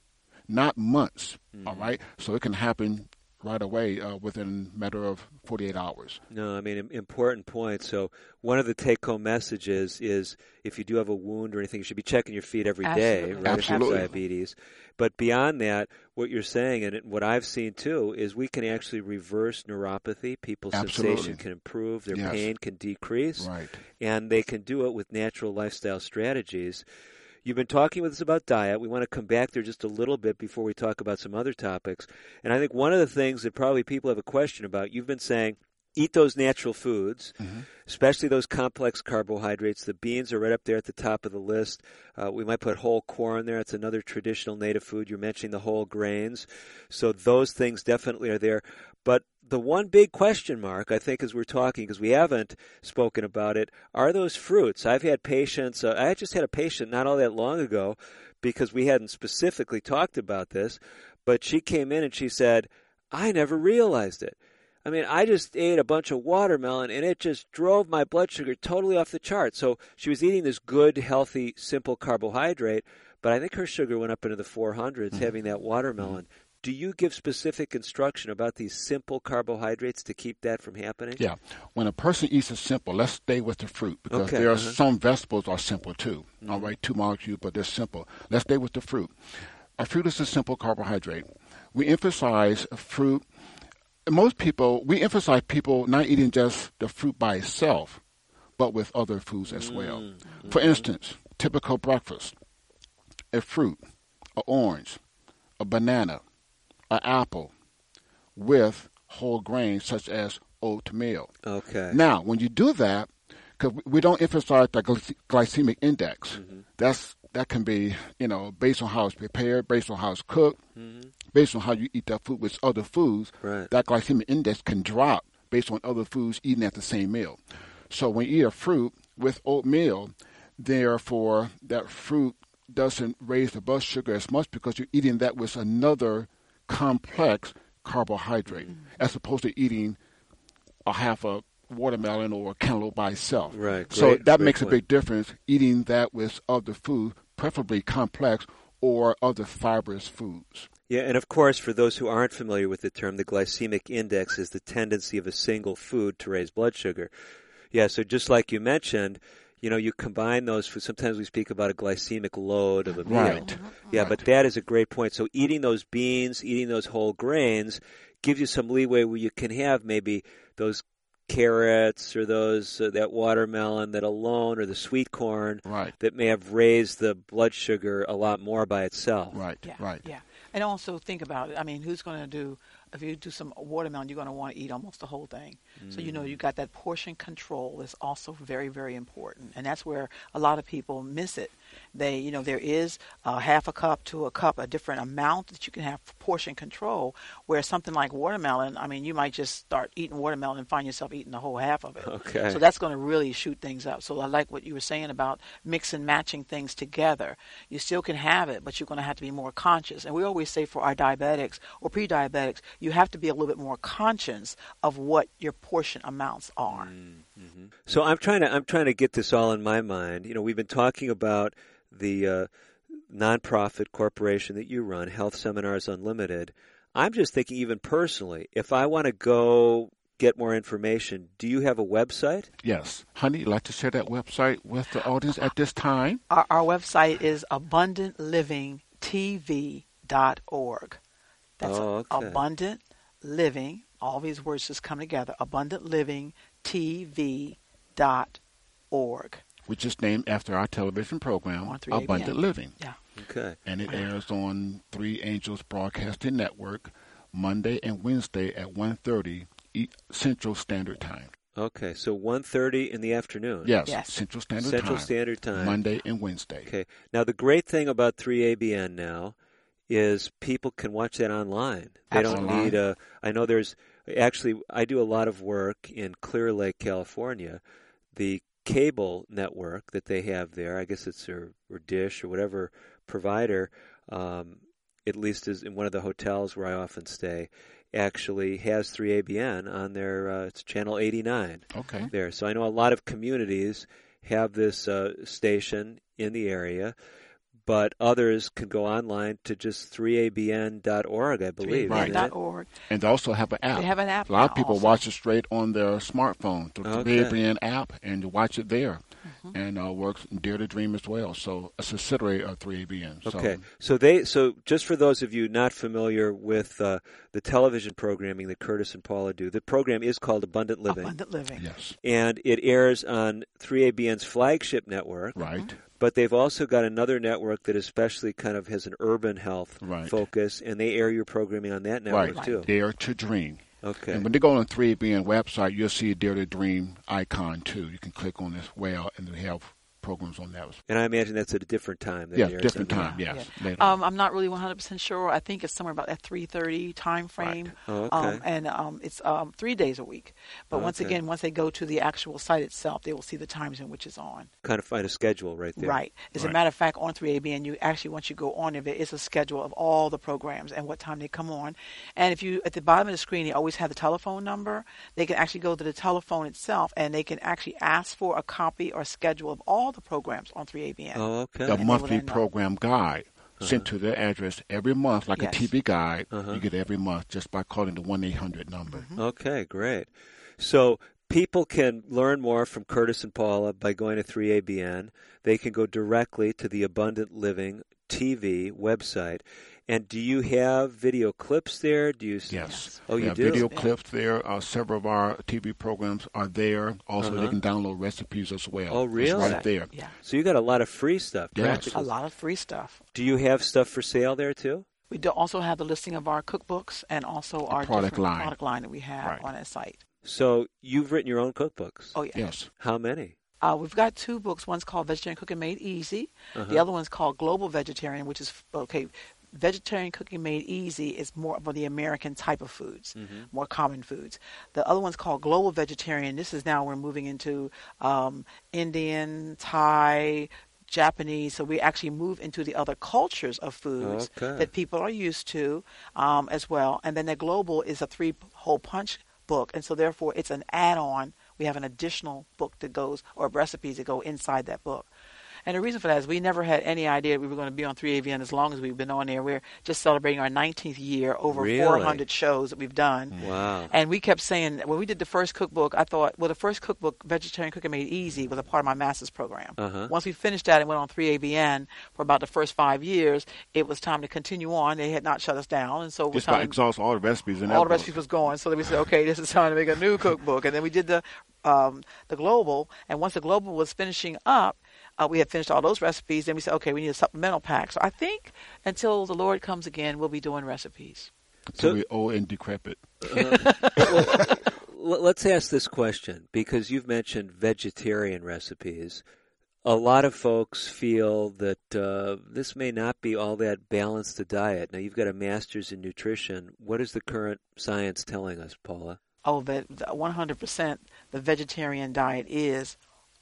not months. Mm-hmm. all right? So it can happen right away uh, within a matter of 48 hours. No, I mean important point. So one of the take-home messages is if you do have a wound or anything, you should be checking your feet every day, Absolutely. right? If you have Absolutely. diabetes. But beyond that, what you're saying and what I've seen too is we can actually reverse neuropathy. People's Absolutely. sensation can improve, their Yes. pain can decrease, Right. and they can do it with natural lifestyle strategies. You've been talking with us about diet. We want to come back there just a little bit before we talk about some other topics. And I think one of the things that probably people have a question about, you've been saying, eat those natural foods, especially those complex carbohydrates. The beans are right up there at the top of the list. Uh, we might put whole corn there. It's another traditional native food. You're mentioning the whole grains. So those things definitely are there. But the one big question mark, I think, as we're talking, because we haven't spoken about it, are those fruits. I've had patients, uh, I just had a patient not all that long ago because we hadn't specifically talked about this, but she came in and she said, I never realized it. I mean, I just ate a bunch of watermelon and it just drove my blood sugar totally off the chart. So she was eating this good, healthy, simple carbohydrate, but I think her sugar went up into the 400s mm-hmm. having that watermelon. Mm-hmm. Do you give specific instruction about these simple carbohydrates to keep that from happening? Yeah. When a person eats a simple, let's stay with the fruit because Okay, there are uh-huh. some vegetables are simple too. Mm-hmm. All right, two molecules, but they're simple. Let's stay with the fruit. A fruit is a simple carbohydrate. We emphasize fruit. Most people, we emphasize people not eating just the fruit by itself, but with other foods as well. Mm-hmm. For instance, typical breakfast: a fruit, an orange, a banana, an apple, with whole grains such as oatmeal. Okay. Now, when you do that, because we don't emphasize the glycemic index, Mm-hmm. that's that can be you know based on how it's prepared, based on how it's cooked, Mm-hmm. based on how you eat that food with other foods. Right. That glycemic index can drop based on other foods eaten at the same meal. So when you eat a fruit with oatmeal, therefore that fruit doesn't raise the blood sugar as much because you're eating that with another complex carbohydrate as opposed to eating a half a watermelon or a cantaloupe by itself. Right. So that great makes a big difference eating that with other food, preferably complex or other fibrous foods. Yeah, and of course, for those who aren't familiar with the term, the glycemic index is the tendency of a single food to raise blood sugar. Yeah, so just like you mentioned, you know, you combine those foods. Sometimes we speak about a glycemic load of a meal. Right. Yeah, but that is a great point. So eating those beans, eating those whole grains, gives you some leeway where you can have maybe those carrots or those uh, that watermelon that alone or the sweet corn Right. that may have raised the blood sugar a lot more by itself. Right. Yeah, Right. Yeah, and also think about it. I mean, who's going to do? If you do some watermelon, you're going to want to eat almost the whole thing. So you know Mm. you got that portion control is also very, very important, and that's where a lot of people miss it. They, you know, there is a half a cup to a cup, a different amount that you can have portion control. Where something like watermelon, I mean, you might just start eating watermelon and find yourself eating the whole half of it. Okay. So that's going to really shoot things up. So I like what you were saying about mix and matching things together. You still can have it, but you're going to have to be more conscious. And we always say for our diabetics or pre-diabetics, you have to be a little bit more conscious of what your portion amounts are. Mm. So I'm trying to I'm trying to get this all in my mind. You know, we've been talking about the uh, nonprofit corporation that you run, Health Seminars Unlimited. I'm just thinking, even personally, if I want to go get more information, do you have a website? Yes. Honey, you'd like to share that website with the audience at this time? Our, our website is abundantlivingtv.org. That's Oh, okay. abundant living. All these words just come together. Abundantlivingtv.org. Which is named after our television program, On 3 ABN. Abundant Living. Yeah. Okay. And it airs on Three Angels Broadcasting Network Monday and Wednesday at 1.30 E- Central Standard Time. Okay, so 1.30 in the afternoon. Yes, yes. Central Standard Central Time. Standard Time. Monday and Wednesday. Okay. Now the great thing about 3ABN now is people can watch that online. They Absolutely. don't need a. I know there's actually I do a lot of work in Clear Lake, California. The cable network that they have there, I guess it's their or Dish or whatever provider, um, at least is in one of the hotels where I often stay, actually has 3ABN on their uh, it's channel 89. Okay. There, so I know a lot of communities have this uh, station in the area. But others can go online to just 3abn.org, I believe. Right. isn't .org. And they also have an app. They have an app A lot of people also. watch it straight on their smartphone through Okay. the ABN app and you watch it there. Mm-hmm. And uh, works in Dare to Dream as well. So it's a subsidiary of 3ABN. So, Okay, so they so just for those of you not familiar with uh, the television programming that Curtis and Paula do, the program is called Abundant Living, Abundant living. Yes. and it airs on 3ABN's flagship network. Right. But they've also got another network that especially kind of has an urban health Right. focus, and they air your programming on that network Right. too. Dare to Dream. Okay. And when they go on the 3ABN website, you'll see a Dare to Dream icon too. You can click on this well, and they have programs on that. And I imagine that's at a different time. That Yeah, it airs different time. there. Yes, later on. Um, I'm not really 100% sure. I think it's somewhere about that 3:30 time frame. Oh, okay. Um, and um, it's um, three days a week. But once Okay. again, once they go to the actual site itself, they will see the times in which it's on. Kind of find a schedule right there. Right. As a matter of fact, on 3ABN, you actually once you go on there, there is a schedule of all the programs and what time they come on. And if you at the bottom of the screen, they always have the telephone number. They can actually go to the telephone itself, and they can actually ask for a copy or schedule of all the programs on 3ABN. Oh, okay. the And monthly program guide Uh-huh. sent to their address every month, like Yes. a TV guide. Uh-huh. You get every month just by calling the one eight hundred number. Mm-hmm. Okay, great. So people can learn more from Curtis and Paula by going to 3ABN. They can go directly to the Abundant Living TV website. And do you have video clips there? Do you? Yes. Oh, you have do. video clips there. Uh, several of our TV programs are there. Also, Uh-huh. they can download recipes as well. Oh, It's really? right there. Yeah. So you got a lot of free stuff. Yes. A lot of free stuff. Do you have stuff for sale there too? We do also have the listing of our cookbooks and also our product line. product line that we have Right. on that site. So you've written your own cookbooks. Oh yeah. Yes. How many? Uh, we've got two books. One's called Vegetarian Cooking Made Easy. The Uh-huh. other one's called Global Vegetarian, which is okay. Vegetarian cooking made easy is more for the American type of foods, Mm-hmm. more common foods. The other one's called Global Vegetarian. This is now we're moving into um, Indian, Thai, Japanese. So we actually move into the other cultures of foods Okay. that people are used to um, as well. And then the Global is a three-hole punch book, and so therefore it's an add-on. We have an additional book that goes or recipes that go inside that book. And the reason for that is we never had any idea we were going to be on 3ABN as long as we've been on there. We're just celebrating our 19th year, over Really? 400 shows that we've done. Wow. And we kept saying, when we did the first cookbook, I thought, well, the first cookbook, Vegetarian Cooking Made Easy, was a part of my master's program. Uh-huh. Once we finished that and went on 3ABN for about the first five years, it was time to continue on. They had not shut us down. And so it was Just about time, exhaust all the recipes in that all the book. recipes was gone. So then we said, okay, this is time to make a new cookbook. And then we did the um, the global. And once the global was finishing up, uh, we had finished all those recipes. Then we said, okay, we need a supplemental pack. So I think until the Lord comes again, we'll be doing recipes. Until we're old and decrepit. L- Let's ask this question because you've mentioned vegetarian recipes. A lot of folks feel that uh, this may not be all that balanced a diet. Now, you've got a master's in nutrition. What is the current science telling us, Paula? Oh, that 100% the vegetarian diet is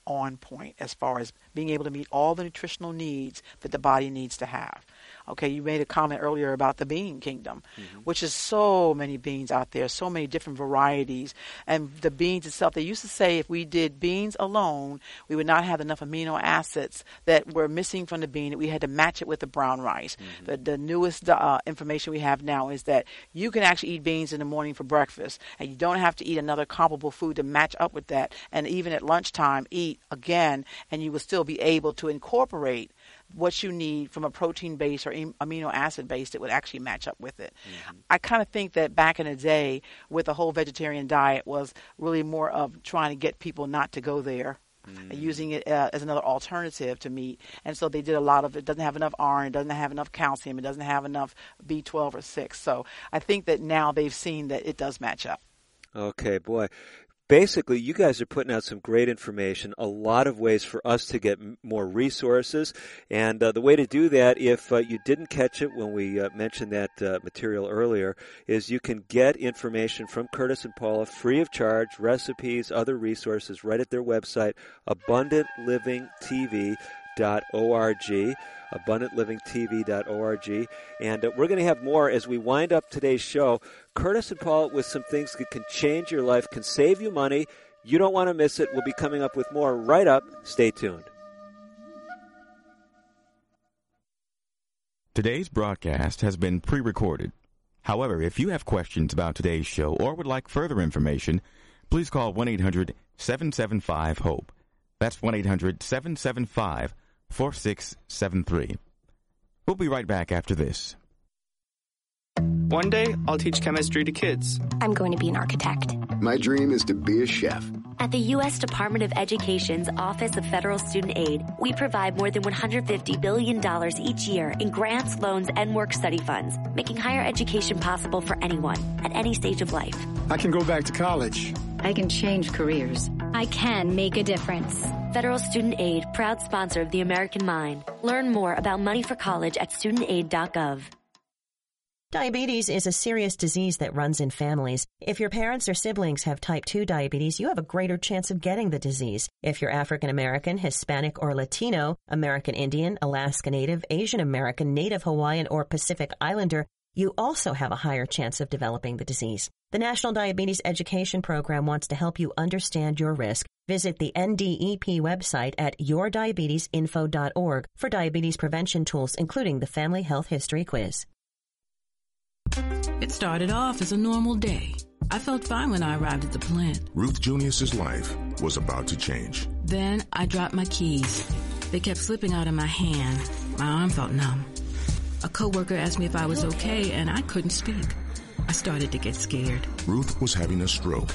on point as far as being able to meet all the nutritional needs that the body needs to have. Okay, you made a comment earlier about the bean kingdom, which is so many beans out there, so many different varieties. And the beans itself, they used to say if we did beans alone, we would not have enough amino acids that were missing from the bean, that we had to match it with the brown rice. The, the newest uh, information we have now is that you can actually eat beans in the morning for breakfast, and you don't have to eat another comparable food to match up with that. And even at lunchtime, eat again, and you will still be able to incorporate what you need from a protein base or amino acid base that would actually match up with it. I kind of think that back in the day with the whole vegetarian diet was really more of trying to get people not to go there. and Using it uh, as another alternative to meat, and so they did a lot of it. Doesn't have enough iron, doesn't have enough calcium, it doesn't have enough B12 or six. So I think that now they've seen that it does match up. Okay, boy. Basically, you guys are putting out some great information, a lot of ways for us to get more resources. And uh, the way to do that, if uh, you didn't catch it when we uh, mentioned that uh, material earlier, is you can get information from Curtis and Paula free of charge, recipes, other resources right at their website, abundantlivingtv.org abundantlivingtv.org. And uh, we're going to have more as we wind up today's show. Curtis and Paul with some things that can change your life, can save you money. You don't want to miss it. We'll be coming up with more right up. Stay tuned. Today's broadcast has been pre recorded. However, if you have questions about today's show or would like further information, please call 1 800 775 HOPE. That's 1 800 775 4673. We'll be right back after this. One day, I'll teach chemistry to kids. I'm going to be an architect. My dream is to be a chef. At the U.S. Department of Education's Office of Federal Student Aid, we provide more than $150 billion each year in grants, loans, and work study funds, making higher education possible for anyone at any stage of life. I can go back to college. I can change careers. I can make a difference. Federal Student Aid, proud sponsor of the American Mind. Learn more about money for college at studentaid.gov. Diabetes is a serious disease that runs in families. If your parents or siblings have type 2 diabetes, you have a greater chance of getting the disease. If you're African American, Hispanic, or Latino, American Indian, Alaska Native, Asian American, Native Hawaiian, or Pacific Islander, you also have a higher chance of developing the disease. The National Diabetes Education Program wants to help you understand your risk. Visit the NDEP website at yourdiabetesinfo.org for diabetes prevention tools, including the Family Health History Quiz. It started off as a normal day. I felt fine when I arrived at the plant. Ruth Junius's life was about to change. Then I dropped my keys. They kept slipping out of my hand. My arm felt numb. A coworker asked me if I was okay, and I couldn't speak. I started to get scared. Ruth was having a stroke.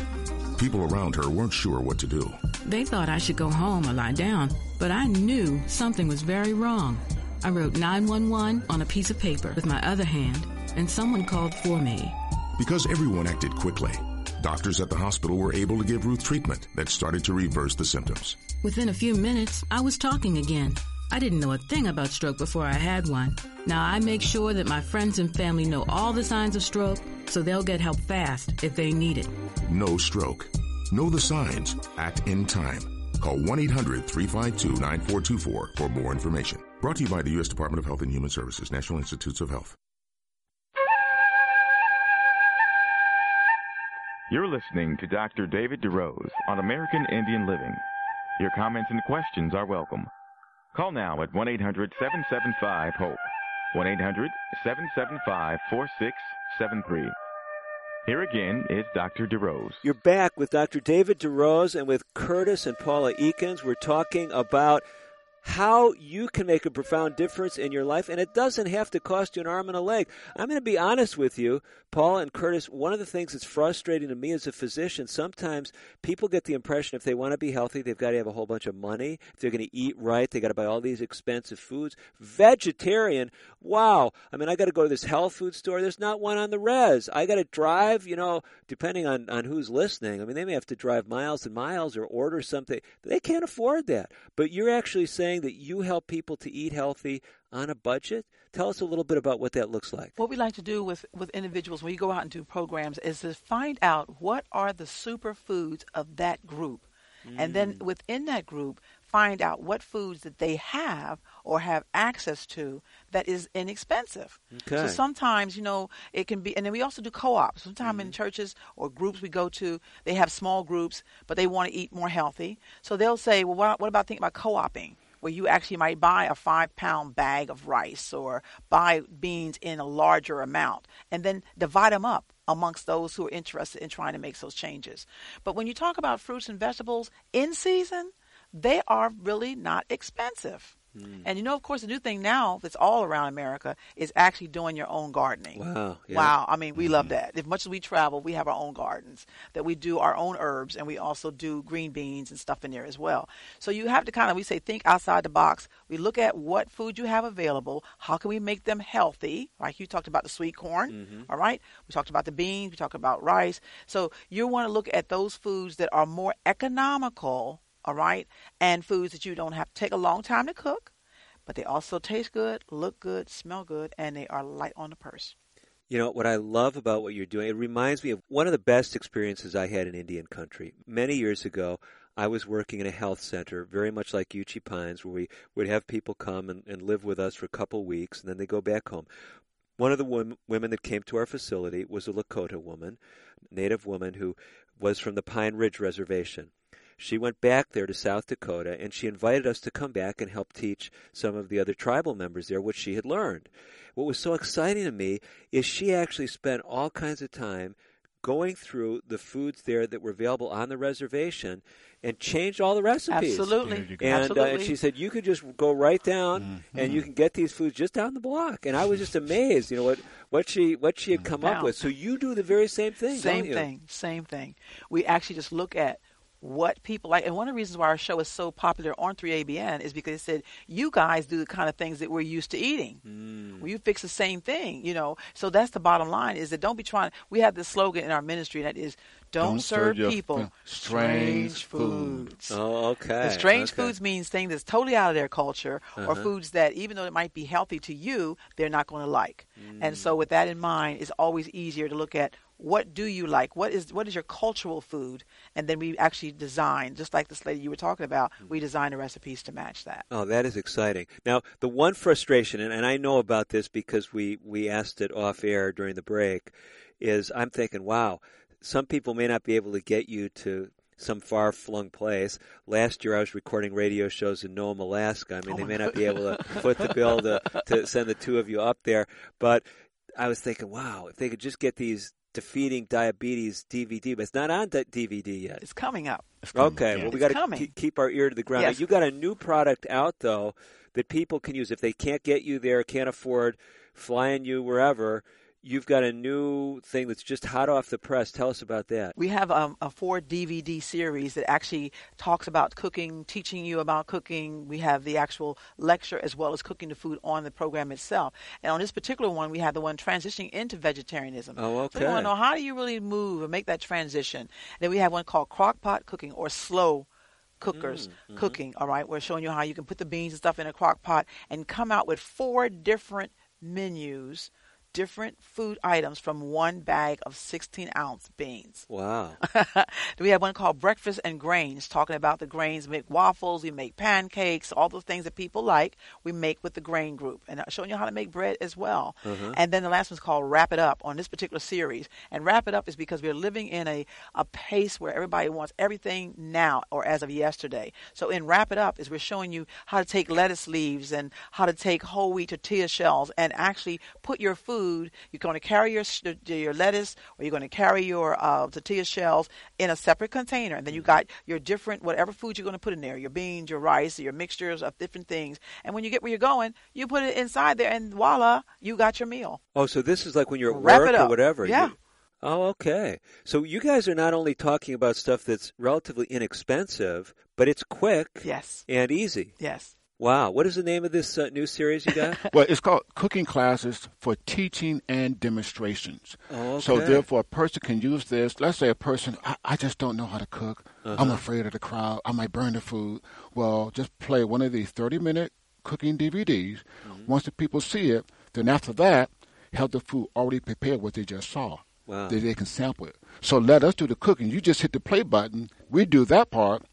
People around her weren't sure what to do. They thought I should go home or lie down, but I knew something was very wrong. I wrote 911 on a piece of paper with my other hand, and someone called for me. Because everyone acted quickly, doctors at the hospital were able to give Ruth treatment that started to reverse the symptoms. Within a few minutes, I was talking again. I didn't know a thing about stroke before I had one. Now I make sure that my friends and family know all the signs of stroke so they'll get help fast if they need it. No stroke. Know the signs. Act in time. Call 1 800 352 9424 for more information. Brought to you by the U.S. Department of Health and Human Services, National Institutes of Health. You're listening to Dr. David DeRose on American Indian Living. Your comments and questions are welcome. Call now at 1 800 775 HOPE. 1 800 775 4673. Here again is Dr. DeRose. You're back with Dr. David DeRose and with Curtis and Paula Eakins. We're talking about how you can make a profound difference in your life, and it doesn't have to cost you an arm and a leg. I'm going to be honest with you, Paul and Curtis. One of the things that's frustrating to me as a physician, sometimes people get the impression if they want to be healthy, they've got to have a whole bunch of money. If they're going to eat right, they got to buy all these expensive foods. Vegetarian, wow. I mean, I got to go to this health food store. There's not one on the res. I got to drive, you know, depending on, on who's listening. I mean, they may have to drive miles and miles or order something. They can't afford that. But you're actually saying that you help people to eat healthy on a budget. Tell us a little bit about what that looks like. What we like to do with, with individuals when you go out and do programs is to find out what are the superfoods of that group. Mm. And then mm. within that group, find out what foods that they have or have access to that is inexpensive. Okay. So sometimes, you know, it can be, and then we also do co-ops. Sometimes mm-hmm. in churches or groups we go to, they have small groups, but they want to eat more healthy. So they'll say, well, what, what about thinking about co-oping? Where you actually might buy a five pound bag of rice or buy beans in a larger amount and then divide them up amongst those who are interested in trying to make those changes. But when you talk about fruits and vegetables in season, they are really not expensive. Mm. And you know, of course, the new thing now that's all around America is actually doing your own gardening. Wow. Yeah. Wow. I mean, we mm-hmm. love that. As much as we travel, we have our own gardens that we do our own herbs and we also do green beans and stuff in there as well. So you have to kind of, we say, think outside the box. We look at what food you have available. How can we make them healthy? Like you talked about the sweet corn. Mm-hmm. All right. We talked about the beans. We talked about rice. So you want to look at those foods that are more economical all right, and foods that you don't have to take a long time to cook, but they also taste good, look good, smell good, and they are light on the purse. You know, what I love about what you're doing, it reminds me of one of the best experiences I had in Indian country. Many years ago, I was working in a health center, very much like Uchee Pines, where we would have people come and, and live with us for a couple weeks, and then they go back home. One of the women that came to our facility was a Lakota woman, native woman who was from the Pine Ridge Reservation. She went back there to South Dakota and she invited us to come back and help teach some of the other tribal members there what she had learned. What was so exciting to me is she actually spent all kinds of time going through the foods there that were available on the reservation and changed all the recipes. Absolutely. And, Absolutely. Uh, and she said you could just go right down mm-hmm. and you can get these foods just down the block. And I was just amazed, you know what what she what she had come now, up with. So you do the very same thing. Same thing. Same thing. We actually just look at what people like. And one of the reasons why our show is so popular on 3ABN is because it said, you guys do the kind of things that we're used to eating. Mm. Well, you fix the same thing, you know. So that's the bottom line is that don't be trying. We have this slogan in our ministry that is, don't, don't serve, serve people strange, strange foods. Oh, okay. The strange okay. foods means things that's totally out of their culture uh-huh. or foods that even though it might be healthy to you, they're not going to like. Mm. And so with that in mind, it's always easier to look at what do you like? What is what is your cultural food? And then we actually design, just like this lady you were talking about, we mm-hmm. design the recipes to match that. Oh, that is exciting. Now, the one frustration, and, and I know about this because we, we asked it off air during the break, is I'm thinking, wow, some people may not be able to get you to some far flung place. Last year I was recording radio shows in Nome, Alaska. I mean, oh they may not be able to foot the bill to, to send the two of you up there, but I was thinking, wow, if they could just get these defeating diabetes DVD, but it's not on that DVD yet. It's coming up. It's coming, okay, yeah. well we got to keep our ear to the ground. Yes. You got a new product out though that people can use if they can't get you there, can't afford flying you wherever you've got a new thing that's just hot off the press. Tell us about that. We have um, a four DVD series that actually talks about cooking, teaching you about cooking. We have the actual lecture as well as cooking the food on the program itself. And on this particular one, we have the one transitioning into vegetarianism. Oh, okay. So want to know how do you really move and make that transition. And then we have one called crockpot cooking or slow cookers mm-hmm. cooking. All right, we're showing you how you can put the beans and stuff in a crock pot and come out with four different menus different food items from one bag of 16 ounce beans. Wow. we have one called Breakfast and Grains, talking about the grains. We make waffles, we make pancakes, all those things that people like, we make with the grain group. And showing you how to make bread as well. Uh-huh. And then the last one's called Wrap It Up on this particular series. And Wrap It Up is because we're living in a, a pace where everybody wants everything now or as of yesterday. So in Wrap It Up is we're showing you how to take lettuce leaves and how to take whole wheat tortilla shells and actually put your food food. You're going to carry your your lettuce or you're going to carry your uh, tortilla shells in a separate container, and then you got your different whatever food you're going to put in there, your beans, your rice, your mixtures of different things. And when you get where you're going, you put it inside there, and voila, you got your meal. Oh, so this is like when you're at Wrap work or whatever. Yeah. You, Oh, okay. So you guys are not only talking about stuff that's relatively inexpensive, but it's quick yes. and easy. Yes. Wow. What is the name of this uh, new series you got? well, it's called Cooking Classes for Teaching and Demonstrations. Oh, okay. So, therefore, a person can use this. Let's say a person, I, I just don't know how to cook. Uh-huh. I'm afraid of the crowd. I might burn the food. Well, just play one of these 30 minute cooking DVDs. Mm-hmm. Once the people see it, then after that, have the food already prepared what they just saw. Wow. That they can sample it. So let us do the cooking. You just hit the play button. We do that part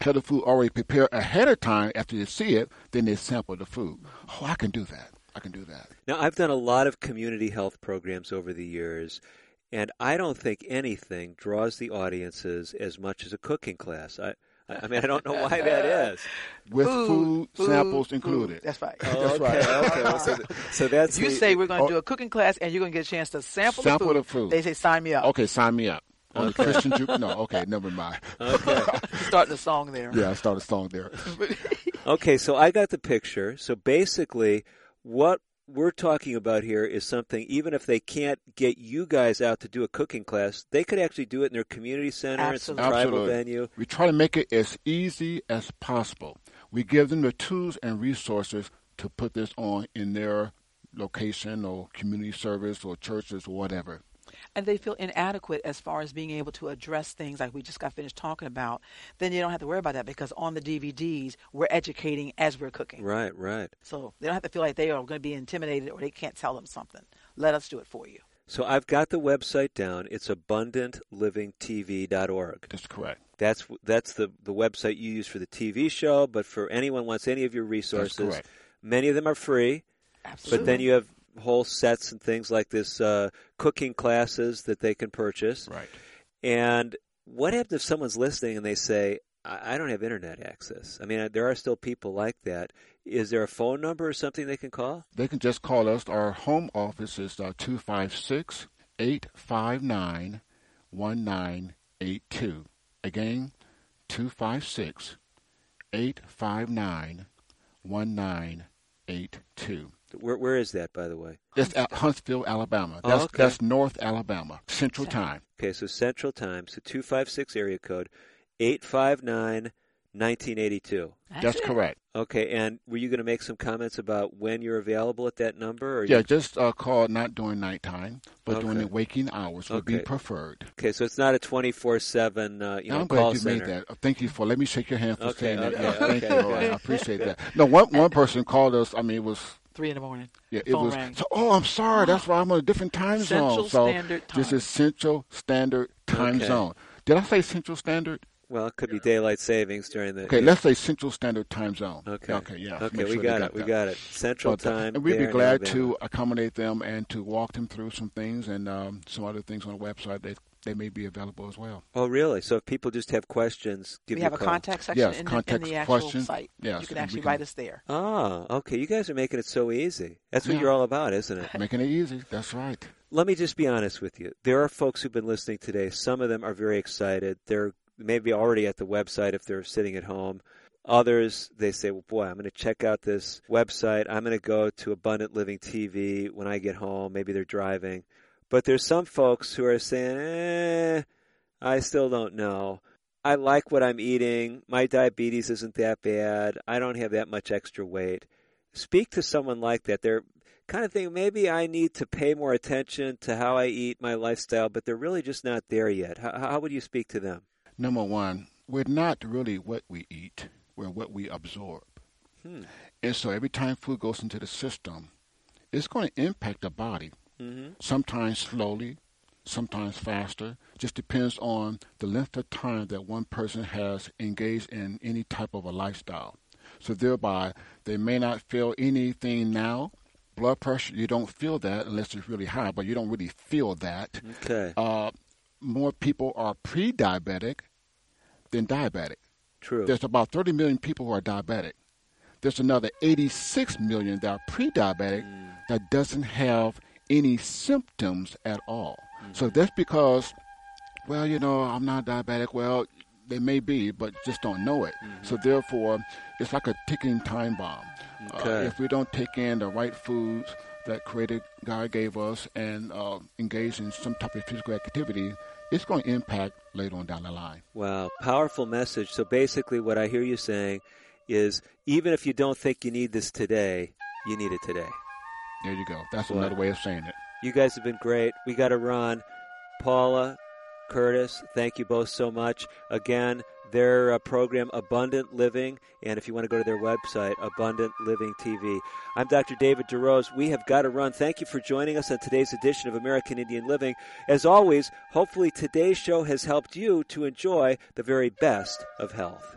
have the food already prepared ahead of time after they see it, then they sample the food. Oh, I can do that. I can do that. Now, I've done a lot of community health programs over the years, and I don't think anything draws the audiences as much as a cooking class. I, I mean, I don't know why that is. With food, food samples food. included. That's right. Oh, that's okay, right. okay. Well, so, so, that's you the, say we're going to oh, do a cooking class and you're going to get a chance to sample, sample the, food, the food. They say sign me up. Okay, sign me up. On Okay. the Christian Juke? No, okay, never mind. Okay. Starting a song there. Yeah, I started a song there. Okay, so I got the picture. So basically, what we're talking about here is something, even if they can't get you guys out to do a cooking class, they could actually do it in their community center and some tribal Absolutely. venue. We try to make it as easy as possible. We give them the tools and resources to put this on in their location or community service or churches or whatever. And they feel inadequate as far as being able to address things like we just got finished talking about, then you don't have to worry about that because on the DVDs, we're educating as we're cooking. Right, right. So they don't have to feel like they are going to be intimidated or they can't tell them something. Let us do it for you. So I've got the website down. It's abundantlivingtv.org. That's correct. That's that's the the website you use for the TV show, but for anyone who wants any of your resources, correct. many of them are free. Absolutely. But then you have whole sets and things like this uh, cooking classes that they can purchase. Right. And what happens if someone's listening and they say, I I don't have internet access? I mean, there are still people like that. Is there a phone number or something they can call? They can just call us. Our home office is uh, 256 859 1982. Again, 256 859 1982. Where, where is that, by the way? It's at Huntsville, Alabama. Oh, That's, okay. that's North Alabama, Central Time. Okay, so Central Time, so 256 area code, 859 1982. That's correct. Okay, and were you going to make some comments about when you're available at that number? Or Yeah, you- just uh, call not during nighttime, but during the waking hours would be preferred. Okay, so it's not a 24 7 uh, you know, I'm glad you center. made that. Uh, Thank you for. Let me shake your hand for Okay, saying that. okay, Yeah, Thank okay, you. Lord. I appreciate that. No, one one person called us. I mean, it was Three in the morning. Yeah, it Phone was. rang. So, oh, I'm sorry. That's why I'm on a different time Central zone. So Standard this Time. is Central Standard Time Okay. Zone. Did I say Central Standard? Well, it could be daylight savings during the. Okay, let's say Central Standard Time Zone. Okay. Okay. Yeah. Okay, make we sure they got it. We that. got it. Central But, uh, time. and we'd be in glad Alabama. to accommodate them and to walk them through some things and um, some other things on the website that they may be available as well. Oh, really? So if people just have questions, give we you have a a contact section Yes, in, the, in contact the actual question. site. Yes, you can actually can- write us there. Oh, okay. You guys are making it so easy. That's what Yeah. you're all about, isn't it? Making it easy. That's right. Let me just be honest with you. There are folks who've been listening today. Some of them are very excited. They're maybe already at the website if they're sitting at home. Others, they say, well, boy, I'm going to check out this website. I'm going to go to Abundant Living TV when I get home. Maybe they're driving. But there's some folks who are saying, eh, I still don't know. I like what I'm eating. My diabetes isn't that bad. I don't have that much extra weight. Speak to someone like that. They're kind of thinking maybe I need to pay more attention to how I eat, my lifestyle, but they're really just not there yet. How, how would you speak to them? Number one, we're not really what we eat. We're what we absorb. Hmm. And so every time food goes into the system, it's going to impact the body. Mhm. Sometimes slowly, sometimes faster. Just depends on the length of time that one person has engaged in any type of a lifestyle. So thereby, they may not feel anything now. Blood pressure, you don't feel that unless it's really high, but you don't really feel that. Okay. Uh, more people are pre-diabetic than diabetic. True. There's about 30 million people who are diabetic. There's another 86 million that are pre-diabetic Hmm. that doesn't have any symptoms at all. Hmm. So that's because, well, you know, I'm not diabetic. Well, they may be, but just don't know it. Mm-hmm. So therefore, it's like a ticking time bomb. Uh, if we don't take in the right foods that Creator God gave us and uh, engage in some type of physical activity, it's going to impact later on down the line. Wow, powerful message. So basically, what I hear you saying is even if you don't think you need this today, you need it today. There you go. That's another way of saying it. You guys have been great. We got to run. Paula, Curtis, thank you both so much. Again, their uh, program, Abundant Living, and if you want to go to their website, Abundant Living TV. I'm Dr. David DeRose. We have got to run. Thank you for joining us on today's edition of American Indian Living. As always, hopefully today's show has helped you to enjoy the very best of health.